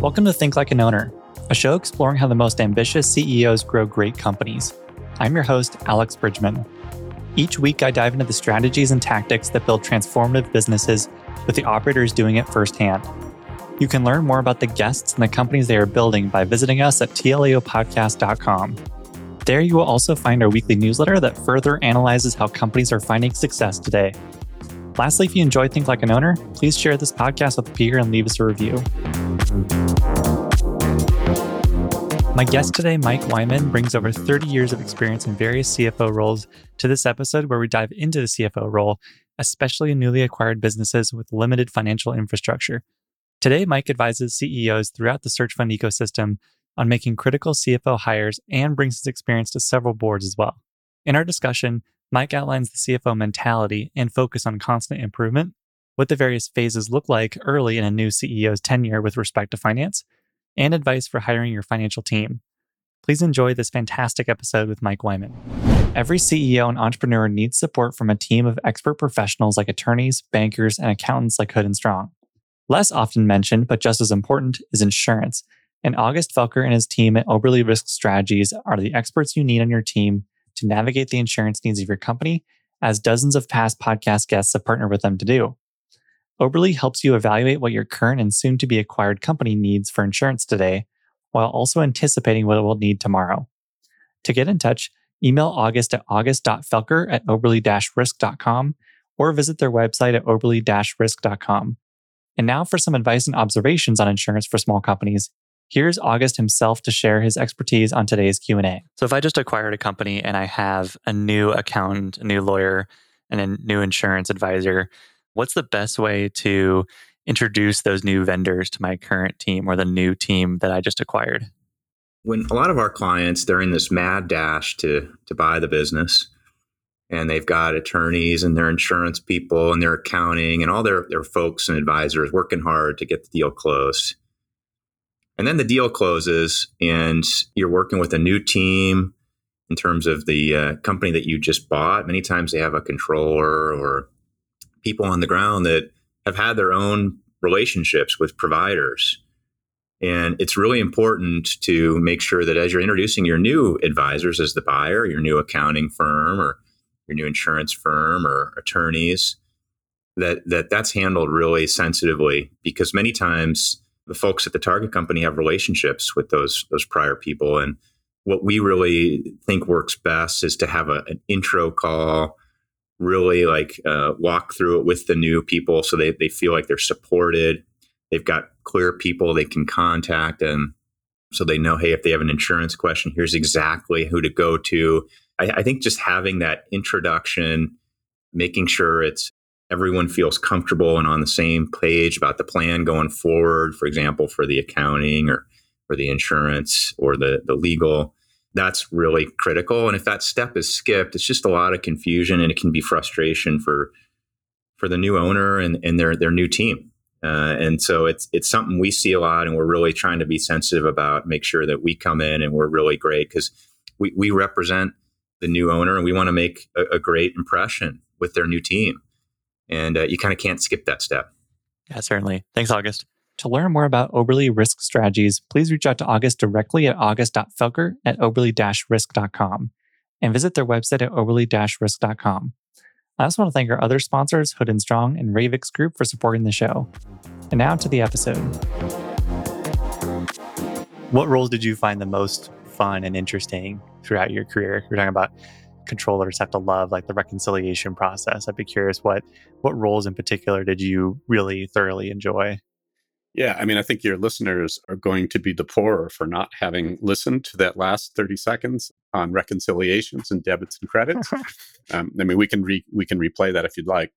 Welcome to Think Like an Owner, a show exploring how the most ambitious CEOs grow great companies. I'm your host, Alex Bridgeman. Each week, I dive into the strategies and tactics that build transformative businesses with the operators doing it firsthand. You can learn more about the guests and the companies they are building by visiting us at tlaopodcast.com. There, you will also find our weekly newsletter that further analyzes how companies are finding success today. Lastly, if you enjoy Think Like an Owner, please share this podcast with a peer and leave us a review. My guest today, Mike Wyman, brings over 30 years of experience in various CFO roles to this episode where we dive into the CFO role, especially in newly acquired businesses with limited financial infrastructure. Today, Mike advises CEOs throughout the search fund ecosystem on making critical CFO hires and brings his experience to several boards as well. In our discussion, Mike outlines the CFO mentality and focus on constant improvement, what the various phases look like early in a new CEO's tenure with respect to finance, and advice for hiring your financial team. Please enjoy this fantastic episode with Mike Wyman. Every CEO and entrepreneur needs support from a team of expert professionals like attorneys, bankers, and accountants like Hood and Strong. Less often mentioned, but just as important, is insurance. And August Felker and his team at Oberle Risk Strategies are the experts you need on your team to navigate the insurance needs of your company, as dozens of past podcast guests have partnered with them to do. Oberle helps you evaluate what your current and soon to be acquired company needs for insurance today, while also anticipating what it will need tomorrow. To get in touch, email August at august.felker at oberle risk.com or visit their website at oberle risk.com. And now for some advice and observations on insurance for small companies. Here's August himself to share his expertise on today's Q&A. So if I just acquired a company and I have a new accountant, a new lawyer, and a new insurance advisor, what's the best way to introduce those new vendors to my current team or the new team that I just acquired? When a lot of our clients, they're in this mad dash to to buy the business and they've got attorneys and their insurance people and their accounting and all their, their folks and advisors working hard to get the deal closed. And then the deal closes and you're working with a new team in terms of the uh, company that you just bought. Many times they have a controller or people on the ground that have had their own relationships with providers. And it's really important to make sure that as you're introducing your new advisors as the buyer, your new accounting firm or your new insurance firm or attorneys, that, that that's handled really sensitively because many times the folks at the target company have relationships with those those prior people and what we really think works best is to have a, an intro call really like uh, walk through it with the new people so they, they feel like they're supported. They've got clear people they can contact and so they know, hey, if they have an insurance question, here's exactly who to go to. I, I think just having that introduction, making sure it's everyone feels comfortable and on the same page about the plan going forward, for example, for the accounting or for the insurance or the, the legal that's really critical. And if that step is skipped, it's just a lot of confusion and it can be frustration for for the new owner and, and their their new team. Uh, and so it's it's something we see a lot, and we're really trying to be sensitive about, make sure that we come in and we're really great because we, we represent the new owner and we want to make a, a, great impression with their new team. And uh, you kind of can't skip that step. Yeah, certainly. Thanks, August. To learn more about Oberly Risk Strategies, please reach out to August directly at august.felker at oberle-risk.com and visit their website at oberle-risk.com. I also want to thank our other sponsors, Hood and Strong and Ravix Group, for supporting the show. And now to the episode. What roles did you find the most fun and interesting throughout your career? You're talking about controllers have to love like the reconciliation process. I'd be curious what what roles in particular did you really thoroughly enjoy? Yeah, I mean, I think your listeners are going to be the poorer for not having listened to that last 30 seconds on reconciliations and debits and credits. um, I mean, we can re- we can replay that if you'd like.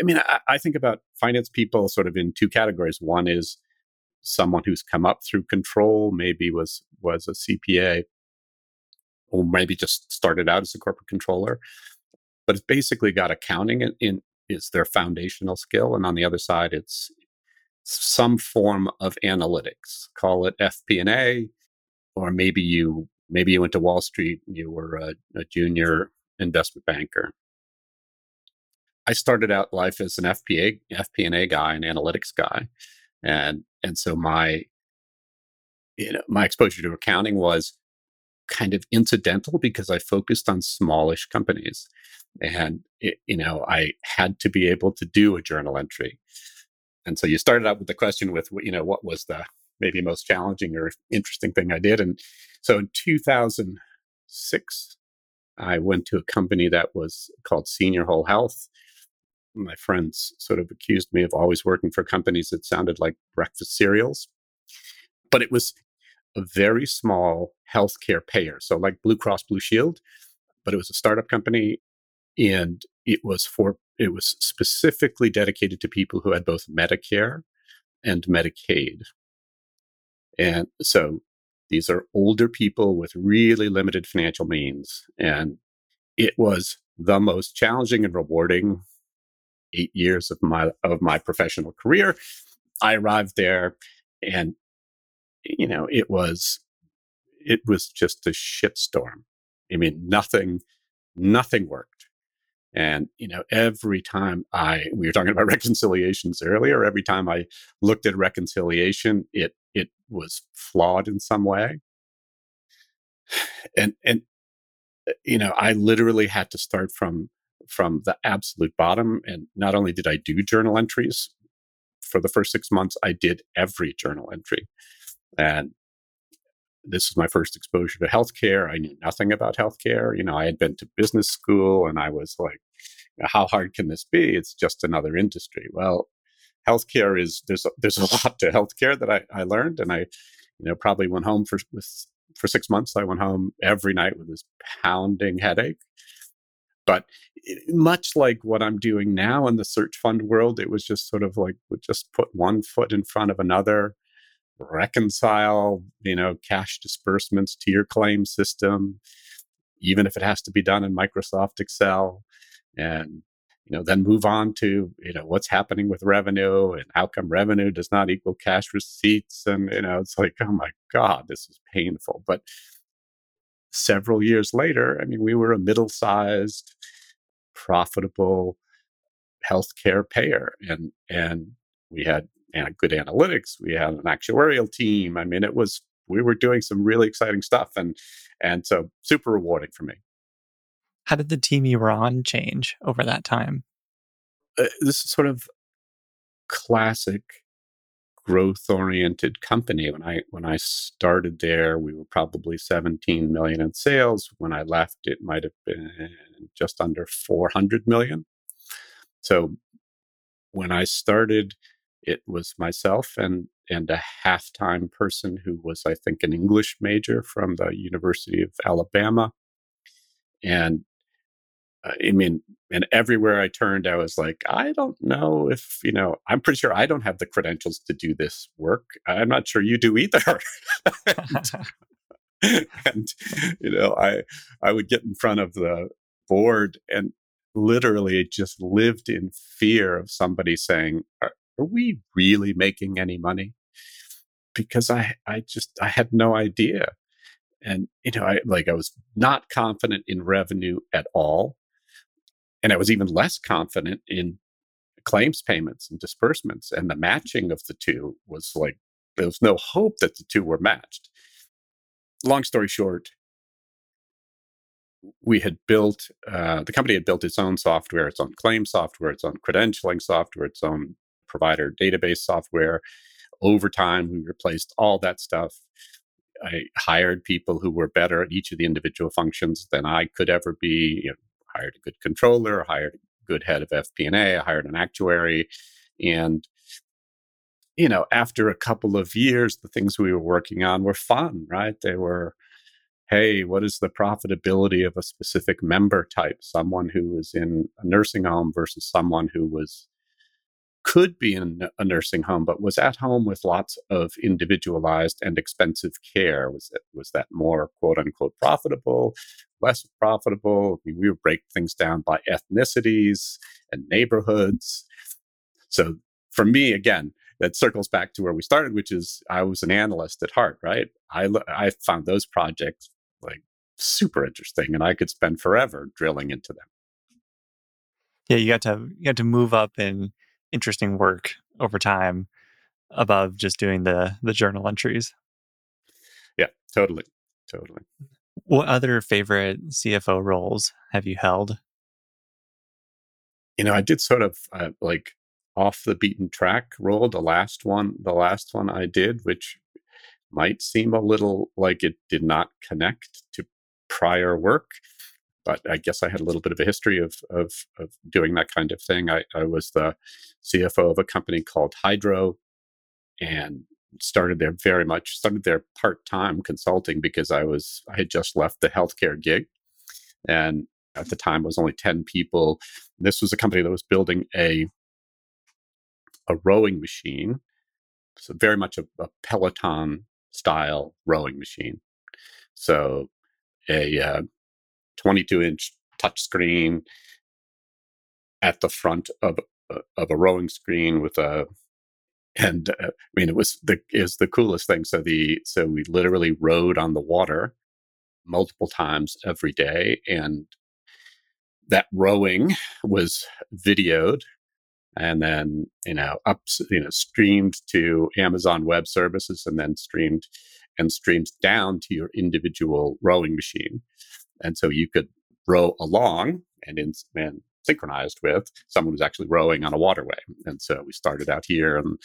I mean, I, I think about finance people sort of in two categories. One is someone who's come up through control, maybe was was a CPA, or maybe just started out as a corporate controller, but it's basically got accounting in, in is their foundational skill, and on the other side, it's some form of analytics. Call it FP&A, or maybe you maybe you went to Wall Street. You were a, a junior investment banker. I started out life as an FPA FP&A guy, an analytics guy, and and so my you know, my exposure to accounting was kind of incidental because I focused on smallish companies. And, it, you know, I had to be able to do a journal entry. And so you started out with the question with, you know, what was the maybe most challenging or interesting thing I did? And so in 2006, I went to a company that was called Senior Whole Health. My friends sort of accused me of always working for companies that sounded like breakfast cereals. But it was a very small healthcare payer. So, like Blue Cross Blue Shield, but it was a startup company and it was for it was specifically dedicated to people who had both Medicare and Medicaid. And so these are older people with really limited financial means. And it was the most challenging and rewarding eight years of my of my professional career. I arrived there and you know, it was it was just a shitstorm. I mean, nothing nothing worked. And, you know, every time I, we were talking about reconciliations earlier, every time I looked at reconciliation, it, it was flawed in some way. And, and, uh, you know, I literally had to start from, from the absolute bottom. And not only did I do journal entries for the first six months, I did every journal entry. And this was my first exposure to healthcare. I knew nothing about healthcare. You know, I had been to business school and I was like, how hard can this be? It's just another industry. Well, healthcare is there's a, there's a lot to healthcare that I, I learned, and I, you know, probably went home for with for six months. I went home every night with this pounding headache. But much like what I'm doing now in the search fund world, it was just sort of like just put one foot in front of another reconcile, you know, cash disbursements to your claim system, even if it has to be done in Microsoft Excel, and you know, then move on to you know what's happening with revenue and how come revenue does not equal cash receipts, and you know, it's like, oh my god, this is painful. But several years later, I mean, we were a middle-sized, profitable healthcare payer, and and we had good analytics. We had an actuarial team. I mean, it was we were doing some really exciting stuff, and and so super rewarding for me. How did the team you were on change over that time? Uh, this is sort of classic growth oriented company when i when i started there we were probably 17 million in sales when i left it might have been just under 400 million so when i started it was myself and and a half-time person who was i think an english major from the university of alabama. And uh, i mean and everywhere i turned i was like i don't know if you know i'm pretty sure i don't have the credentials to do this work. I'm not sure you do either. And, and you know i i would get in front of the board and literally just lived in fear of somebody saying are we really making any money? Because I, I just, I had no idea. And, you know, I like, I was not confident in revenue at all. And I was even less confident in claims payments and disbursements. And the matching of the two was like, there was no hope that the two were matched. Long story short, we had built uh, the company had built its own software, its own claim software, its own credentialing software, its own provider database software. Over time, we replaced all that stuff. I hired people who were better at each of the individual functions than I could ever be. You know, hired a good controller, hired a good head of FP&A, hired an actuary, and you know, after a couple of years, the things we were working on were fun, right? They were, hey, what is the profitability of a specific member type? Someone who was in a nursing home versus someone who was could be in a nursing home, but was at home with lots of individualized and expensive care. Was that was that more quote unquote profitable, less profitable? I mean, we would break things down by ethnicities and neighborhoods. So for me, again, that circles back to where we started, which is I was an analyst at heart, right? I I found those projects like super interesting, and I could spend forever drilling into them. Yeah, you got to you got to move up and interesting work over time above just doing the the journal entries. Yeah, totally, totally. What other favorite CFO roles have you held? You know, I did sort of uh, like off the beaten track role. The last one, the last one I did, which might seem a little like it did not connect to prior work, but I guess I had a little bit of a history of of, of doing that kind of thing. I, I was the CFO of a company called Hydrow, and started there very much started there part time consulting because I was I had just left the healthcare gig, and at the time was only ten people. This was a company that was building a a rowing machine, so very much a, a Peloton style rowing machine. So a uh, 22 inch touchscreen at the front of uh, of a rowing screen with a and uh, I mean it was the is the coolest thing. So the so we literally rowed on the water multiple times every day, and that rowing was videoed and then you know up you know streamed to Amazon Web Services and then streamed and streamed down to your individual rowing machine, and so you could row along and in and synchronized with someone who's actually rowing on a waterway. And so we started out here and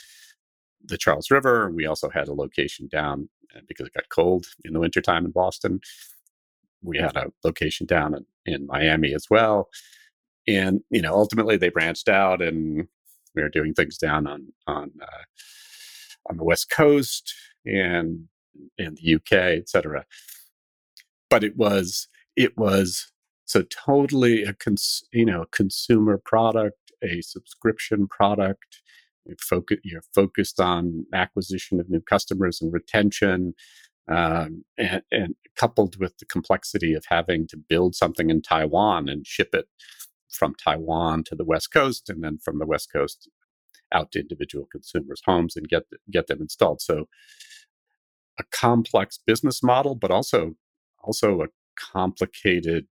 the Charles River. We also had a location down uh, because it got cold in the wintertime in Boston. We had a location down in, in Miami as well. And, you know, ultimately they branched out and we were doing things down on, on, uh, on the West Coast and in the UK, et cetera. But it was, it was so totally a cons, you know, consumer product, a subscription product, you're, focus, you're focused on acquisition of new customers and retention, um, and, and, coupled with the complexity of having to build something in Taiwan and ship it from Taiwan to the West Coast, and then from the West Coast out to individual consumers' homes and get get them installed. So, a complex business model, but also also a complicated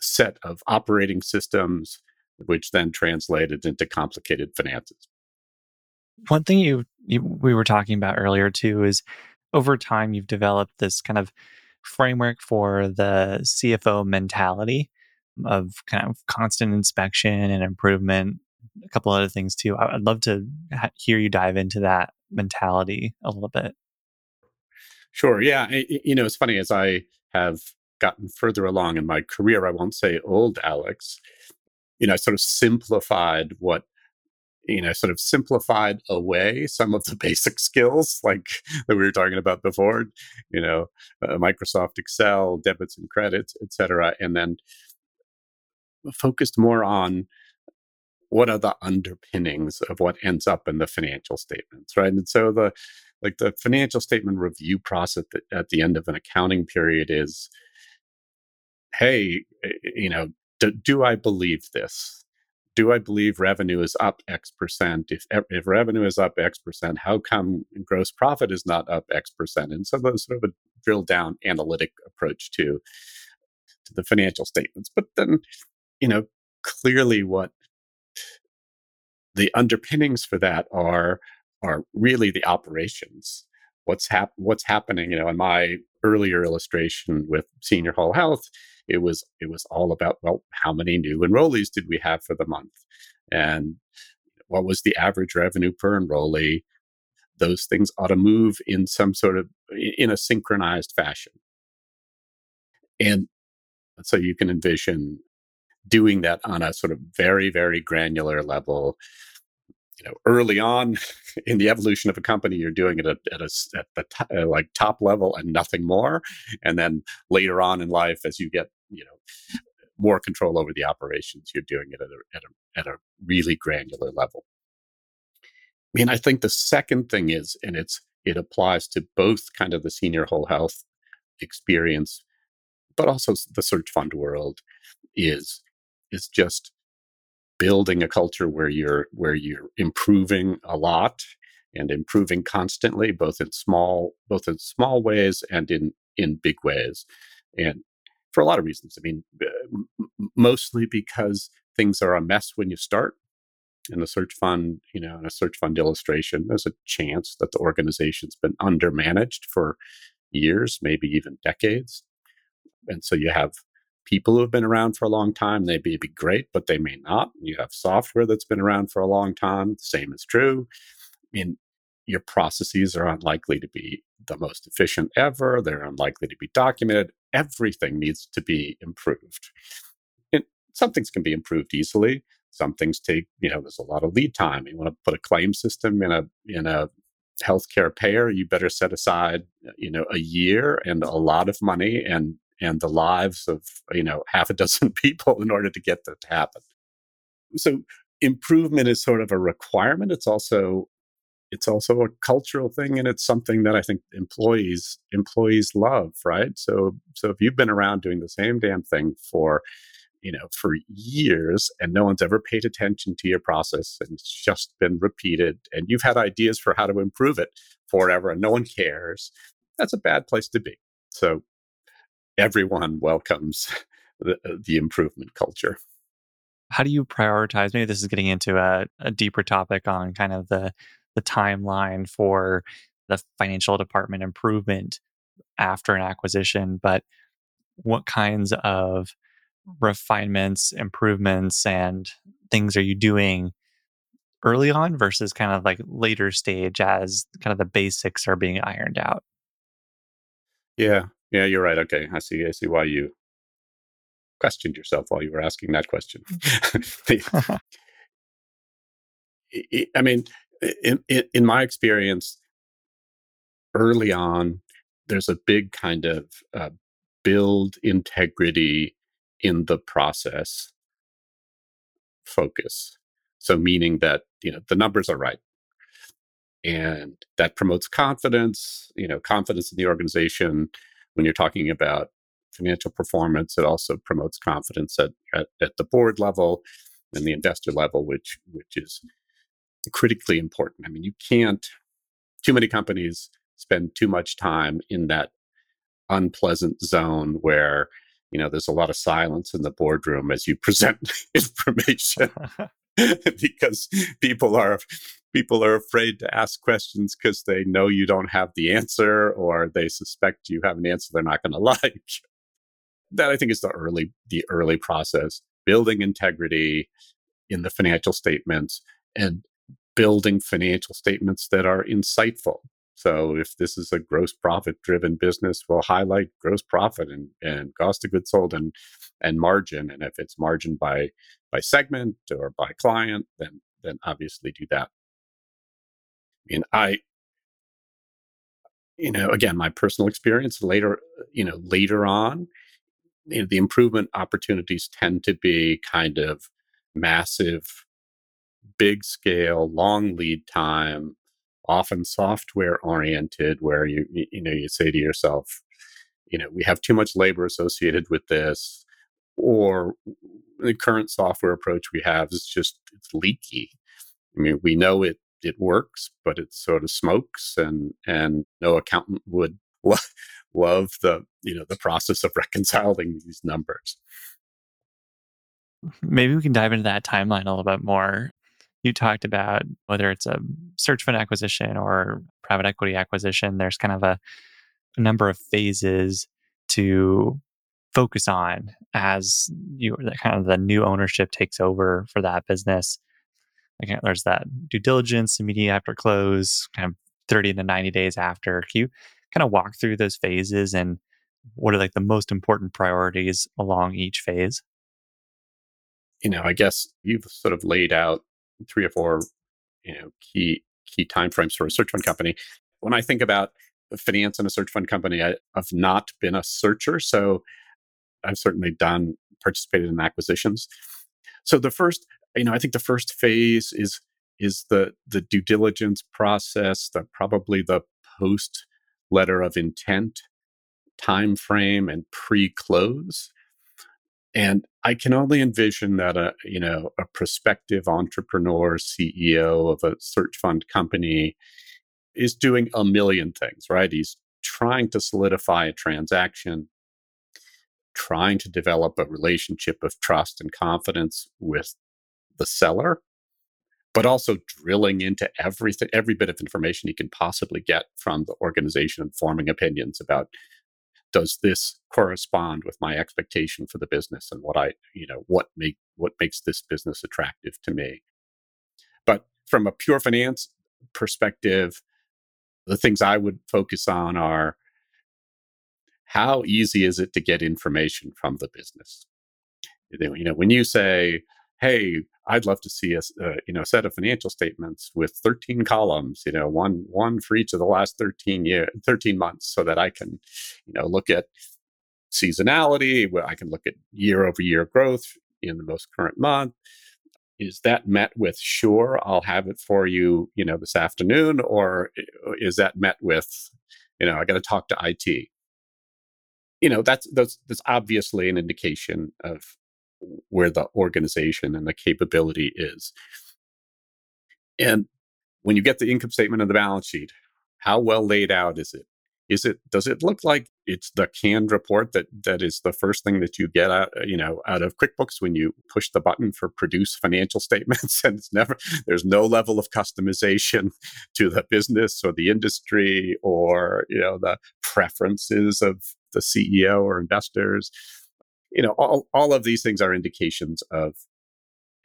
set of operating systems, which then translated into complicated finances. One thing you, you we were talking about earlier too is over time you've developed this kind of framework for the CFO mentality of kind of constant inspection and improvement. A couple other things too. I'd love to ha- hear you dive into that mentality a little bit. Sure. Yeah. you know, it's funny as I have gotten further along in my career, I won't say old Alex, you know, I sort of simplified what you know, sort of simplified away some of the basic skills like that we were talking about before, you know, uh, Microsoft Excel, debits and credits, etc., and then focused more on what are the underpinnings of what ends up in the financial statements, right? And so the like the financial statement review process at the end of an accounting period is, hey, eh, eh, you know, do, do I believe this? do I believe revenue is up X percent? If if revenue is up X percent, how come gross profit is not up X percent? And so there's sort of a drill down analytic approach to to the financial statements. But then, you know, clearly what the underpinnings for that are are really the operations. What's hap- what's happening, you know, in my earlier illustration with senior whole health, it was it was all about well, how many new enrollees did we have for the month, and what was the average revenue per enrollee? Those things ought to move in some sort of in a synchronized fashion, and so you can envision doing that on a sort of very very granular level. You know early on in the evolution of a company you're doing it at, at a at the t- uh, like top level and nothing more. And then later on in life as you get you know more control over the operations you're doing it at a, at a, at a really granular level. I mean i think the second thing is and it's it applies to both kind of the senior whole health experience but also the search fund world is is just building a culture where you're where you're improving a lot and improving constantly both in small both in small ways and in in big ways. And for a lot of reasons i mean mostly because things are a mess when you start in the search fund you know in a search fund illustration there's a chance that the organization's been undermanaged for years, maybe even decades. And so you have people who have been around for a long time. They may be great, but they may not. You have software that's been around for a long time. Same is true. I mean, your processes are unlikely to be the most efficient ever. They're unlikely to be documented. Everything needs to be improved. And some things can be improved easily. Some things take, you know, there's a lot of lead time. You want to put a claim system in a in a healthcare payer, you better set aside, you know, a year and a lot of money and and the lives of, you know, half a dozen people in order to get that to happen. So improvement is sort of a requirement. It's also it's also a cultural thing and it's something that I think employees employees love, right? So so if you've been around doing the same damn thing for you know for years and no one's ever paid attention to your process and it's just been repeated and you've had ideas for how to improve it forever and no one cares that's a bad place to be. So everyone welcomes the, uh, the improvement culture. How do you prioritize? Maybe this is getting into a, a deeper topic on kind of the the timeline for the financial department improvement after an acquisition but what kinds of refinements, improvements, and things are you doing early on versus kind of like later stage as kind of the basics are being ironed out? Yeah, yeah, you're right. Okay, I see. I see why you questioned yourself while you were asking that question. I mean, in, in, in my experience, early on, there's a big kind of uh, build integrity in the process focus. So meaning that, you know, the numbers are right. And that promotes confidence, you know, confidence in the organization. When you're talking about financial performance, it also promotes confidence at, at, at the board level and the investor level, which which is critically important. I mean, you can't too many companies spend too much time in that unpleasant zone where you know there's a lot of silence in the boardroom as you present information because people are people are afraid to ask questions because they know you don't have the answer or they suspect you have an answer they're not going to like that i think is the early the early process building integrity in the financial statements and building financial statements that are insightful so if this is a gross profit driven business, we'll highlight gross profit and, and cost of goods sold and and margin. And if it's margin by by segment or by client, then then obviously do that. I mean, I you know, again, my personal experience later, you know, later on, you know, the improvement opportunities tend to be kind of massive, big scale, long lead time, often software oriented where you you know you say to yourself you know we have too much labor associated with this or the current software approach we have is just it's leaky. I mean we know it it works but it sort of smokes and and no accountant would lo- love the you know the process of reconciling these numbers. Maybe we can dive into that timeline a little bit more you talked about whether it's a search fund acquisition or private equity acquisition, there's kind of a, a number of phases to focus on as you kind of the new ownership takes over for that business. There's that due diligence immediately after close, kind of 30 to 90 days after. Can you kind of walk through those phases and what are like the most important priorities along each phase? You know, I guess you've sort of laid out three or four, you know, key key timeframes for a search fund company. When I think about finance in a search fund company, I, have not been a searcher, so I've certainly done participated in acquisitions. So the first, you know, I think the first phase is is the the due diligence process, the probably the post letter of intent time frame and pre-close and I can only envision that a you know a prospective entrepreneur, CEO of a search fund company is doing a million things, right? He's trying to solidify a transaction, trying to develop a relationship of trust and confidence with the seller, but also drilling into everything, every bit of information he can possibly get from the organization and forming opinions about does this correspond with my expectation for the business and what I, you know, what make what makes this business attractive to me. But from a pure finance perspective, the things I would focus on are how easy is it to get information from the business? You know, when you say, "Hey, I'd love to see a uh, you know set of financial statements with 13 columns, you know, one one for each of the last 13 year 13 months, so that I can, you know, look at seasonality, where I can look at year over year growth in the most current month." Is that met with sure I'll have it for you, you know, this afternoon, or uh, is that met with, you know, I got to talk to IT? You know, that's that's that's obviously an indication of where the organization and the capability is. And when you get the income statement and the balance sheet, how well laid out is it? Is it does it look like it's the canned report that that is the first thing that you get out uh, you know out of QuickBooks when you push the button for produce financial statements and it's never there's no level of customization to the business or the industry or you know the preferences of the CEO or investors you know, all, all of these things are indications of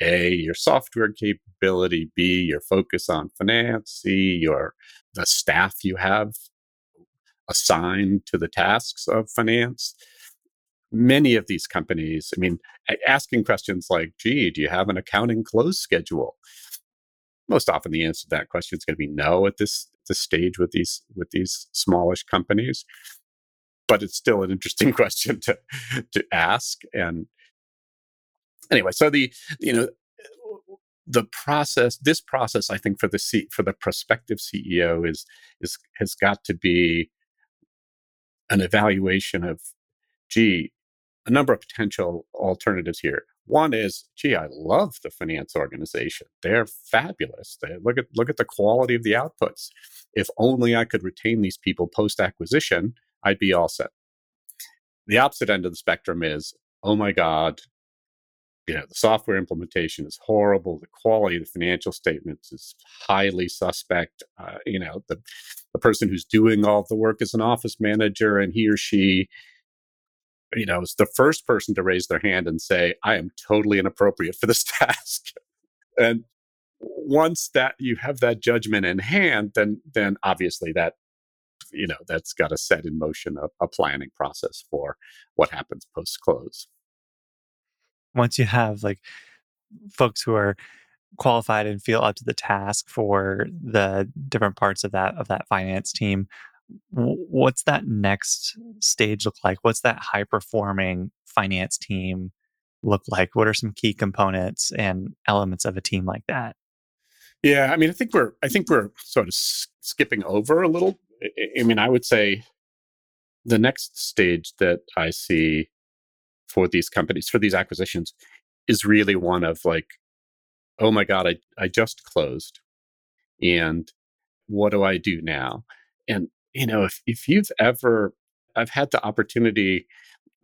A, your software capability, B, your focus on finance, C, your the staff you have assigned to the tasks of finance. Many of these companies, I mean, asking questions like, gee, do you have an accounting close schedule? Most often the answer to that question is going to be no at this this stage with these with these smallish companies but it's still an interesting question to to ask. And anyway, so the you know the process, this process, I think for the C, for the prospective CEO is is has got to be an evaluation of, gee, a number of potential alternatives here. One is, gee, I love the finance organization. They're fabulous. They, look at look at the quality of the outputs. If only I could retain these people post acquisition, I'd be all set. The opposite end of the spectrum is, oh my God, you know, the software implementation is horrible. The quality of the financial statements is highly suspect. Uh, you know, the, the person who's doing all the work is an office manager and he or she, you know, is the first person to raise their hand and say, I am totally inappropriate for this task. and once that you have that judgment in hand, then then obviously that you know that's got to set in motion a, a planning process for what happens post close once you have like folks who are qualified and feel up to the task for the different parts of that of that finance team what's that next stage look like? What's that high performing finance team look like? What are some key components and elements of a team like that? Yeah i mean i think we're i think we're sort of skipping over a little I mean, I would say the next stage that I see for these companies, for these acquisitions, is really one of like, oh my God, I, I just closed. And what do I do now? And, you know, if, if you've ever, I've had the opportunity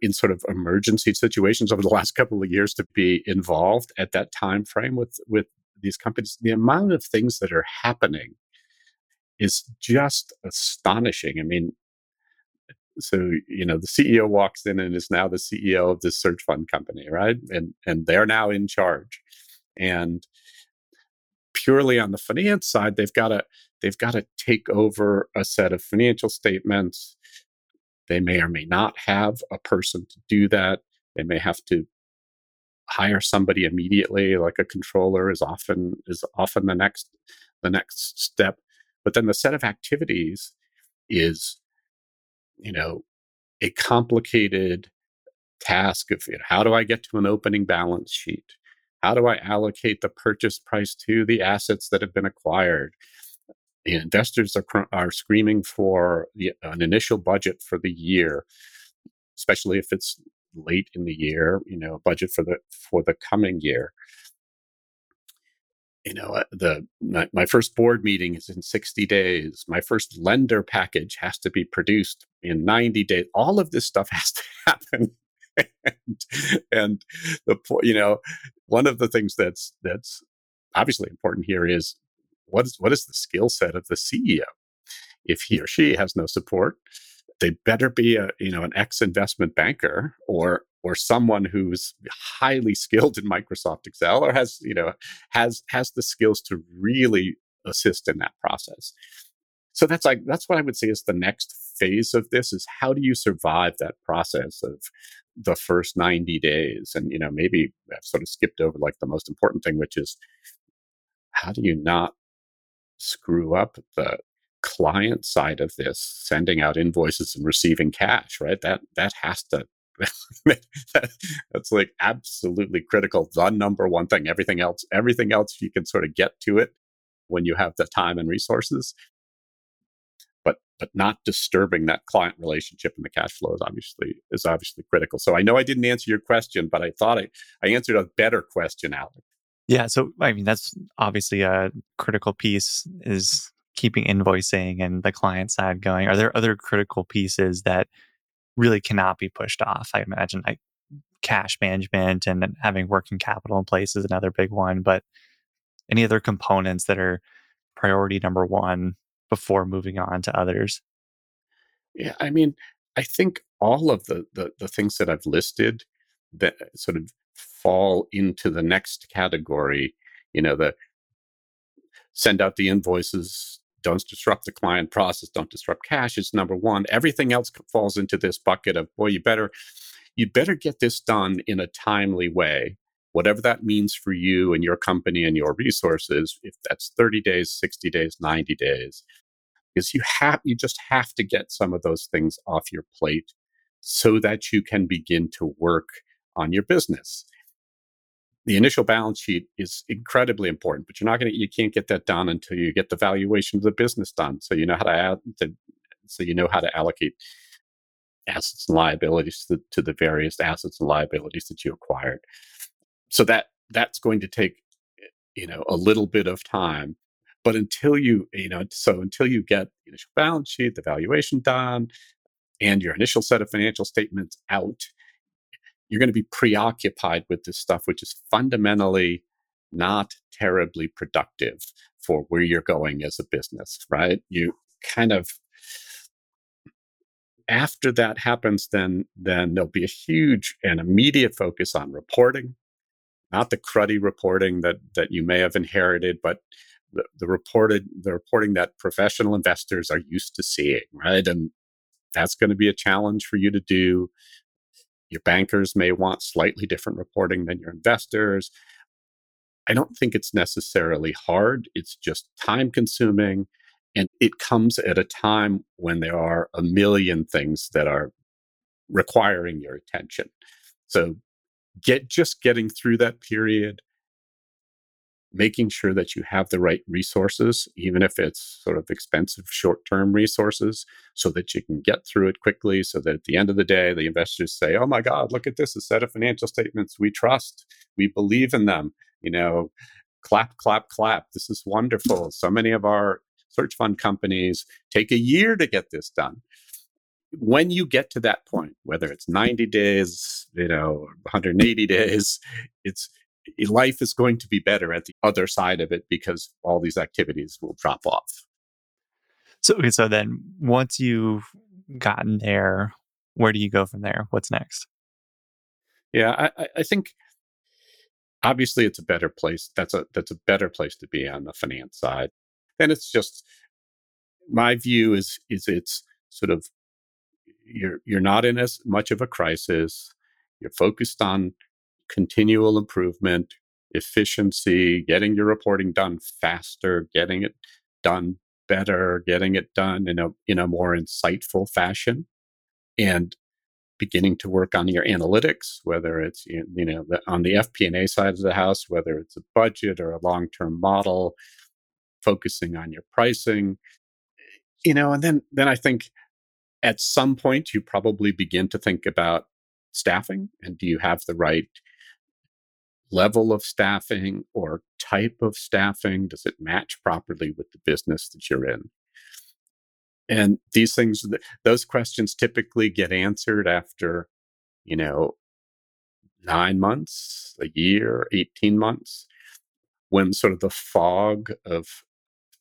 in sort of emergency situations over the last couple of years to be involved at that time frame with, with these companies, the amount of things that are happening is just astonishing. I mean, so you know the CEO walks in and is now the CEO of this search fund company, right? And and they're now in charge. And purely on the finance side, they've got to they've got to take over a set of financial statements. They may or may not have a person to do that. They may have to hire somebody immediately, like a controller is often is often the next the next step. But then the set of activities is, you know, a complicated task of you know, how do I get to an opening balance sheet? How do I allocate the purchase price to the assets that have been acquired? The investors are, are screaming for the, an initial budget for the year, especially if it's late in the year, you know, a budget for the for the coming year you know uh, the my, my, first board meeting is in 60 days. My first lender package has to be produced in 90 days. All of this stuff has to happen. And, and the you know one of the things that's that's obviously important here is what is what is the skill set of the CEO? If he or she has no support, they better be a you know an ex investment banker or or someone who's highly skilled in Microsoft Excel or has you know has has the skills to really assist in that process. So that's like that's what I would say is the next phase of this is how do you survive that process of the first 90 days and you know maybe I've sort of skipped over like the most important thing which is how do you not screw up the client side of this sending out invoices and receiving cash right? That that has to that's like absolutely critical the number one thing. Everything else everything else you can sort of get to it when you have the time and resources. But but not disturbing that client relationship and the cash flow is obviously is obviously critical. So i know i didn't answer your question but i thought i i answered a better question alex. Yeah so i mean that's obviously a critical piece is keeping invoicing and the client side going are there other critical pieces that really cannot be pushed off i imagine like cash management and having working capital in place is another big one but any other components that are priority number one before moving on to others? Yeah, I mean, I think all of the, the, the things that I've listed that sort of fall into the next category, you know, the send out the invoices, don't disrupt the client process, don't disrupt cash is number one. Everything else falls into this bucket of boy, you better you better get this done in a timely way whatever that means for you and your company and your resources, if that's 30 days, 60 days, 90 days, is you have you just have to get some of those things off your plate so that you can begin to work on your business. The initial balance sheet is incredibly important, but you're not going to you can't get that done until you get the valuation of the business done. So you know how to add the, so you know how to allocate assets and liabilities to, to the various assets and liabilities that you acquired so that that's going to take you know a little bit of time but until you you know so until you get the initial balance sheet the valuation done and your initial set of financial statements out you're going to be preoccupied with this stuff which is fundamentally not terribly productive for where you're going as a business right you kind of after that happens then then there'll be a huge and immediate focus on reporting not the cruddy reporting that that you may have inherited, but the, the reported the reporting that professional investors are used to seeing, right? And that's going to be a challenge for you to do. Your bankers may want slightly different reporting than your investors. I don't think it's necessarily hard. It's just time consuming. And it comes at a time when there are a million things that are requiring your attention. So get just getting through that period making sure that you have the right resources even if it's sort of expensive short-term resources so that you can get through it quickly so that at the end of the day the investors say oh my god look at this a set of financial statements. We trust. We believe in them. You know clap clap clap. This is wonderful. So many of our search fund companies take a year to get this done. When you get to that point, whether it's 90 days, you know, 180 days, it's Eh, life is going to be better at the other side of it because all these activities will drop off. So, okay, so then once you've gotten there, where do you go from there? What's next? Yeah, I, I think obviously it's a better place. That's a that's a better place to be on the finance side. And it's just my view is is it's sort of you're you're not in as much of a crisis. You're focused on continual improvement, efficiency, getting your reporting done faster, getting it done better, getting it done in a in a more insightful fashion, and beginning to work on your analytics, whether it's you know on the FP&A side of the house, whether it's a budget or a long term model, focusing on your pricing, you know, and then then I think at some point you probably begin to think about staffing and do you have the right level of staffing or type of staffing? Does it match properly with the business that you're in? And these things those questions typically get answered after you know 9 months a year 18 months when sort of the fog of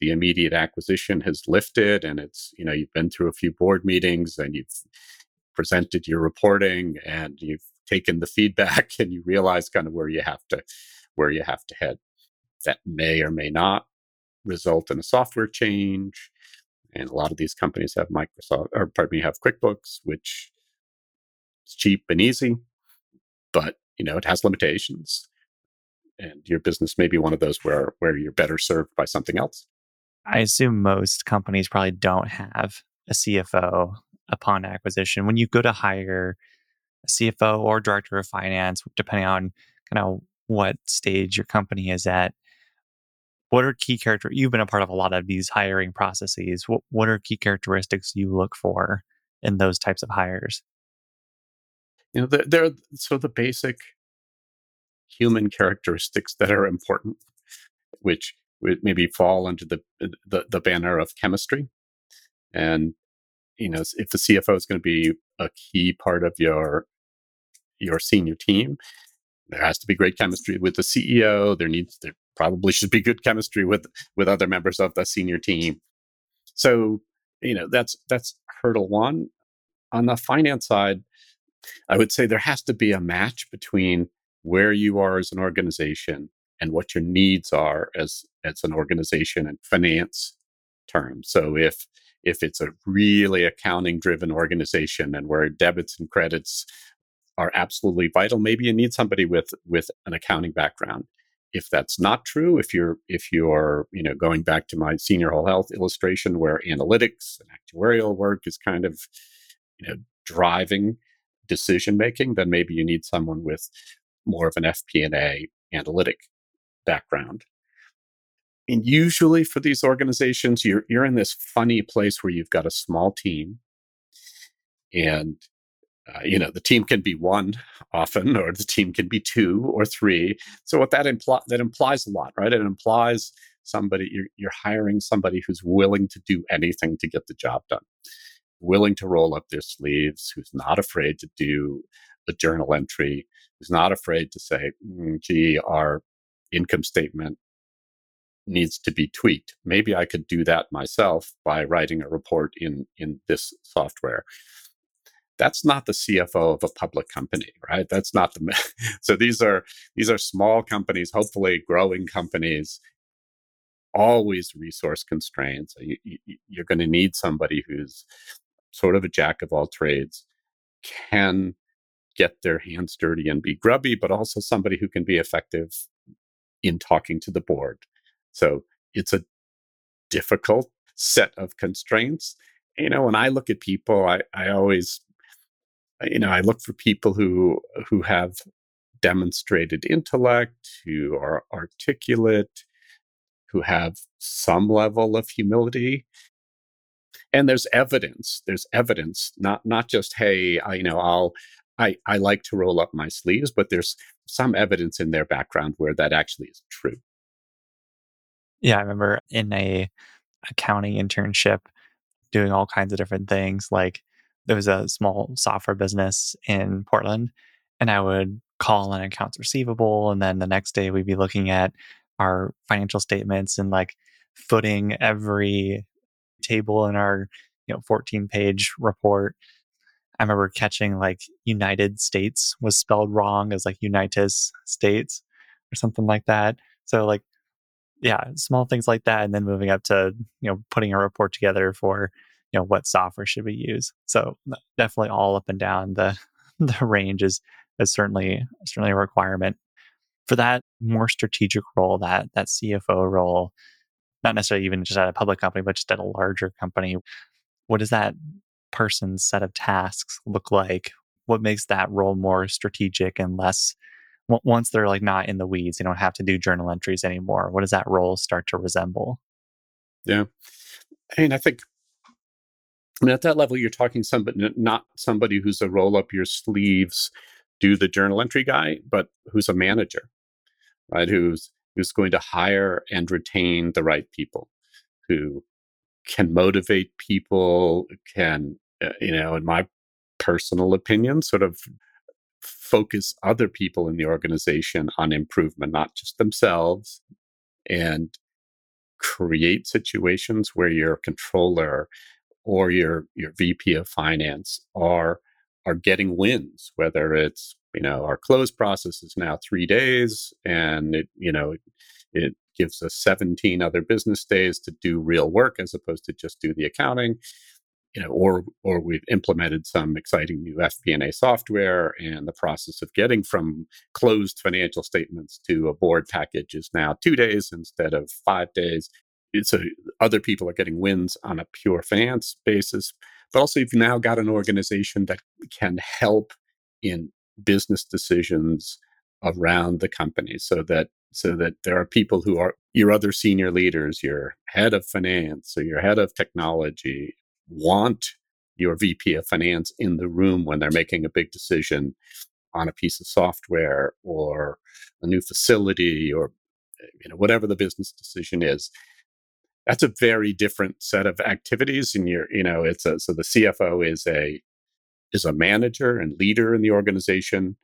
the immediate acquisition has lifted and it's you know you've been through a few board meetings and you've presented your reporting and you've taken the feedback and you realize kind of where you have to where you have to head that may or may not result in a software change and a lot of these companies have microsoft or pardon me have quickbooks which is cheap and easy but you know it has limitations and your business may be one of those where where you're better served by something else I assume most companies probably don't have a CFO upon acquisition. When you go to hire a CFO or director of finance, depending on kind of what stage your company is at, what are key character? You've been a part of a lot of these hiring processes. What, what are key characteristics you look for in those types of hires? You know, they're, they're so the basic human characteristics that are important, which maybe fall under the, the, the banner of chemistry. And you know, if the CFO is going to be a key part of your your senior team, there has to be great chemistry with the CEO. There needs there probably should be good chemistry with with other members of the senior team. So, you know, that's that's hurdle one. On the finance side, I would say there has to be a match between where you are as an organization and what your needs are as as an organization in finance terms. So if if it's a really accounting driven organization and where debits and credits are absolutely vital, maybe you need somebody with with an accounting background. If that's not true, if you're if you're you know going back to my senior whole health illustration where analytics and actuarial work is kind of you know driving decision making, then maybe you need someone with more of an FP&A analytic background. And usually for these organizations, you're you're in this funny place where you've got a small team, and uh, you know the team can be one often, or the team can be two or three. So what that imply that implies a lot, right? It implies somebody you're you're hiring somebody who's willing to do anything to get the job done, willing to roll up their sleeves, who's not afraid to do a journal entry, who's not afraid to say, mm, "Gee, our income statement needs to be tweaked. Maybe I could do that myself by writing a report in in this software. That's not the CFO of a public company, right? That's not the so these are these are small companies, hopefully growing companies. Always resource constraints. You, you, you're going to need somebody who's sort of a jack of all trades, can get their hands dirty and be grubby, but also somebody who can be effective in talking to the board so it's a difficult set of constraints. You know, when I look at people, I, I always, you know, I look for people who who have demonstrated intellect, who are articulate, who have some level of humility. And there's evidence. There's evidence, not not just hey, I, you know, I'll I, I like to roll up my sleeves, but there's some evidence in their background where that actually is true. Yeah, I remember in a accounting internship doing all kinds of different things. Like there was a small software business in Portland, and I would call on accounts receivable, and then the next day we'd be looking at our financial statements and like footing every table in our you know 14 page report. I remember catching like United States was spelled wrong as like Unitas States or something like that. So like yeah, small things like that, and then moving up to you know putting a report together for you know what software should we use. So definitely all up and down the the range is is certainly certainly a requirement for that more strategic role that that CFO role. Not necessarily even just at a public company, but just at a larger company. What does that person's set of tasks look like? What makes that role more strategic and less once they're like not in the weeds, they don't have to do journal entries anymore. What does that role start to resemble? Yeah. I mean, I think I mean, at that level, you're talking somebody, not somebody who's a roll up your sleeves, do the journal entry guy, but who's a manager, right? Who's who's going to hire and retain the right people, who can motivate people, can uh, you know, in my personal opinion, sort of focus other people in the organization on improvement, not just themselves. and create situations where your controller or your your VP of finance are are getting wins, whether it's you know our close process is now three days and it you know it, it gives us 17 other business days to do real work as opposed to just do the accounting you know or or we've implemented some exciting new fp&a software and the process of getting from closed financial statements to a board package is now two days instead of five days so other people are getting wins on a pure finance basis but also you've now got an organization that can help in business decisions around the company so that so that there are people who are your other senior leaders your head of finance or your head of technology want your vp of finance in the room when they're making a big decision on a piece of software or a new facility or eh, you know whatever the business decision is that's a very different set of activities and you're you know it's a so the cfo is a is a manager and leader in the organization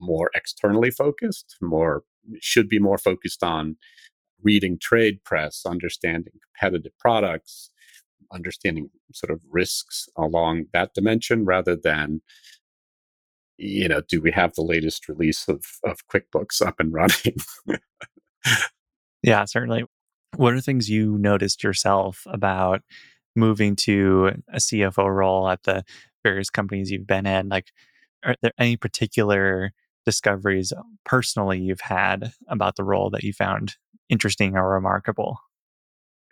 more externally focused, more should be more focused on reading trade press, understanding competitive products, understanding sort of risks along that dimension rather than you know do we have the latest release of of quickbooks up and running? Yeah certainly what are things you noticed yourself about moving to a cfo role at the various companies you've been in? Like are there any particular discoveries personally you've had about the role that you found interesting or remarkable?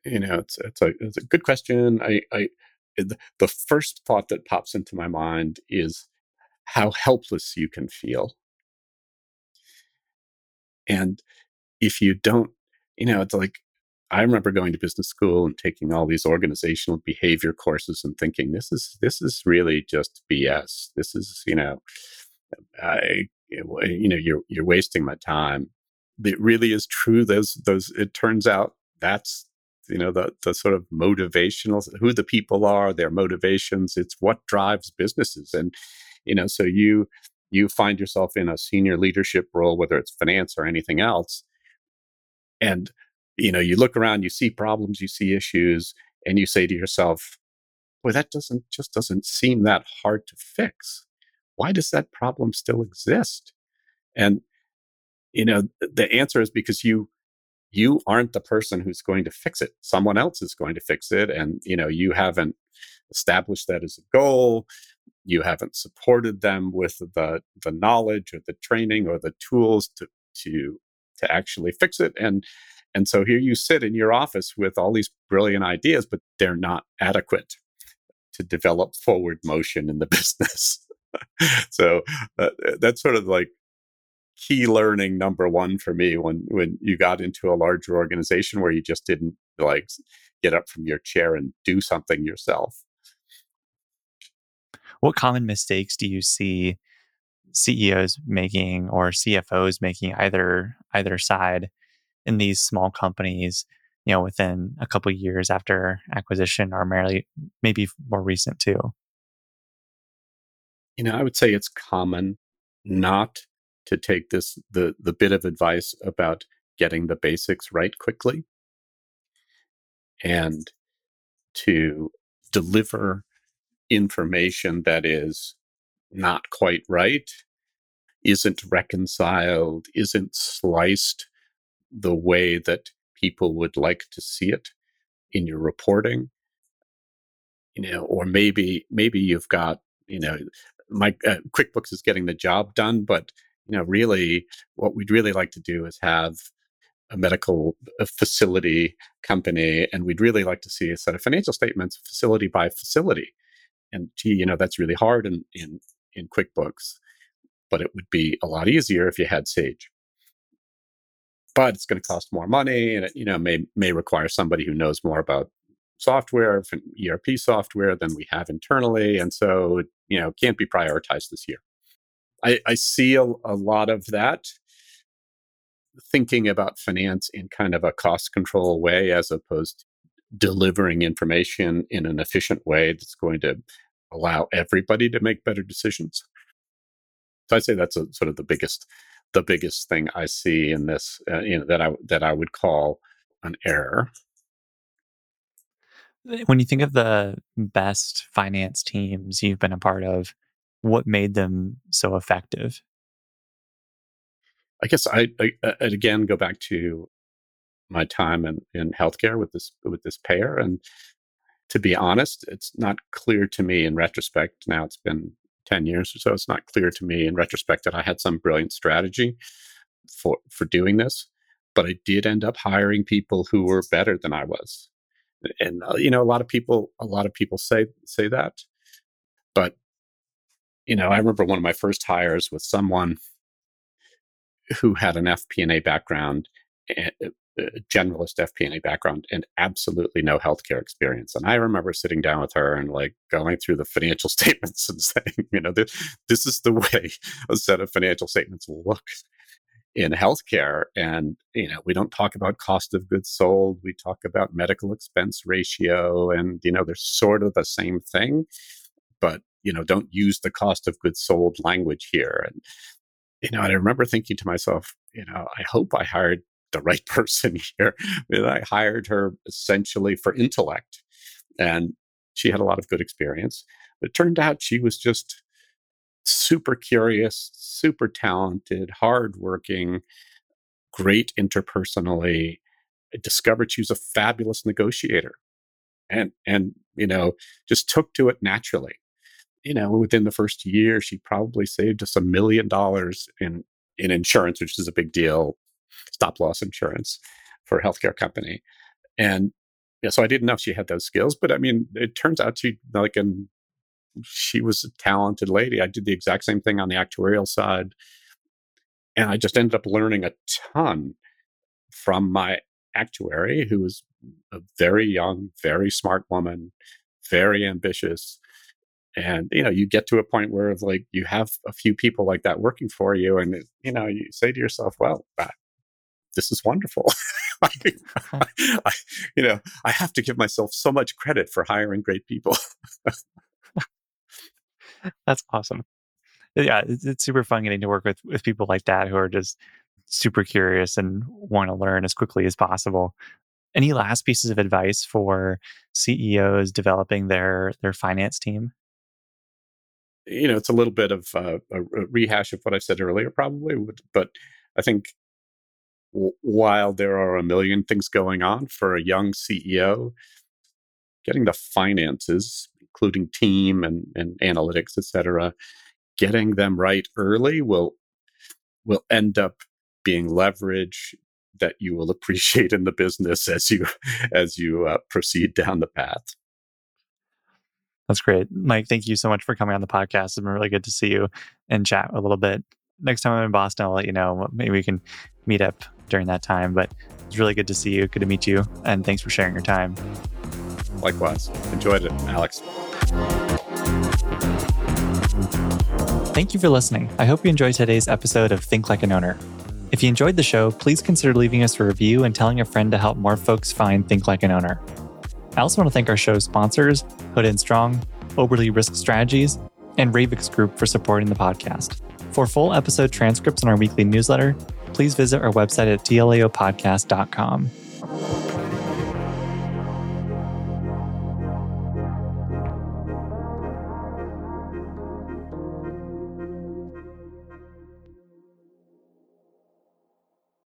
You know it's it's a, it's a good question. I i the first thought that pops into my mind is how helpless you can feel. And if you don't you know it's like I remember going to business school and taking all these organizational behavior courses and thinking this is this is really just BS. This is you know, I you know you're you're wasting my time. It really is true. Those those it turns out that's you know the the sort of motivational who the people are, their motivations. It's what drives businesses, and you know so you you find yourself in a senior leadership role, whether it's finance or anything else, and you know, you look around, you see problems, you see issues, and you say to yourself, boy, that doesn't just doesn't seem that hard to fix. Why does that problem still exist? And you know, the answer is because you you aren't the person who's going to fix it. Someone else is going to fix it. And you know, you haven't established that as a goal. You haven't supported them with the the knowledge or the training or the tools to to to actually fix it. And and so here you sit in your office with all these brilliant ideas, but they're not adequate to develop forward motion in the business. so uh, that's sort of like key learning number one for me when when you got into a larger organization where you just didn't like get up from your chair and do something yourself. What common mistakes do you see CEOs making or CFOs making either either side in these small companies, you know, within a couple years after acquisition or merely maybe more recent too? You know, I would say it's common not to take this the the bit of advice about getting the basics right quickly and to deliver information that is not quite right, isn't reconciled, isn't sliced the way that people would like to see it in your reporting. You know or maybe maybe you've got you know my uh, quickbooks is getting the job done but you know really what we'd really like to do is have a medical facility company and we'd really like to see a set of financial statements facility by facility. And gee you know that's really hard in in in quickbooks but it would be a lot easier if you had sage. But it's going to cost more money and it you know may may require somebody who knows more about software erp software than we have internally and so you know can't be prioritized this year. I, I see a, a lot of that thinking about finance in kind of a cost control way as opposed to delivering information in an efficient way that's going to allow everybody to make better decisions so i'd say that's a, sort of the biggest the biggest thing I see in this, uh, you know, that I that I would call an error. When you think of the best finance teams you've been a part of, what made them so effective? I guess I, I I'd again go back to my time in, in healthcare with this with this payer, and to be honest, it's not clear to me in retrospect. Now it's been ten years or so. It's not clear to me in retrospect that I had some brilliant strategy for for doing this, but I did end up hiring people who were better than I was, and uh, you know a lot of people a lot of people say say that, but you know I remember one of my first hires was someone who had an FP&A background, a Uh, generalist FP&A background, and absolutely no healthcare experience. And I remember sitting down with her and like going through the financial statements and saying, you know, this, this is the way a set of financial statements look in healthcare. And, you know, we don't talk about cost of goods sold. We talk about medical expense ratio. And, you know, they're sort of the same thing, but, you know, don't use the cost of goods sold language here. And you know, and I remember thinking to myself, you know, I hope I hired the right person here. and I hired her essentially for intellect, and she had a lot of good experience. But it turned out she was just super curious, super talented, hardworking, great interpersonally. I discovered she was a fabulous negotiator, and and you know just took to it naturally you know, within the first year, she probably saved us a million dollars in in insurance, which is a big deal, stop loss insurance for a healthcare company. And yeah, so I didn't know she had those skills, but I mean, it turns out she like and she was a talented lady. I did the exact same thing on the actuarial side. And I just ended up learning a ton from my actuary, who was a very young, very smart woman, very ambitious, and you know you get to a point where like you have a few people like that working for you and you know you say to yourself well this is wonderful. I, I, you know i have to give myself so much credit for hiring great people. That's awesome. Yeah it's, it's super fun getting to work with with people like that who are just super curious and want to learn as quickly as possible. Any last pieces of advice for ceos developing their their finance team? You know, it's a little bit of uh, a rehash of what I said earlier, probably, but I think while there are a million things going on for a young CEO, getting the finances, including team and, and analytics, et cetera, getting them right early will will end up being leverage that you will appreciate in the business as you as you uh, proceed down the path. That's great. Mike, thank you so much for coming on the podcast. It's been really good to see you and chat a little bit. Next time I'm in Boston, I'll let you know. Maybe we can meet up during that time. But it's really good to see you. Good to meet you. And thanks for sharing your time. Likewise. Enjoyed it, Alex. Thank you for listening. I hope you enjoyed today's episode of Think Like an Owner. If you enjoyed the show, please consider leaving us a review and telling a friend to help more folks find Think Like an Owner. I also want to thank our show's sponsors, Hood and Strong, Oberle Risk Strategies, and Ravix Group for supporting the podcast. For full episode transcripts and our weekly newsletter, please visit our website at tlaopodcast.com.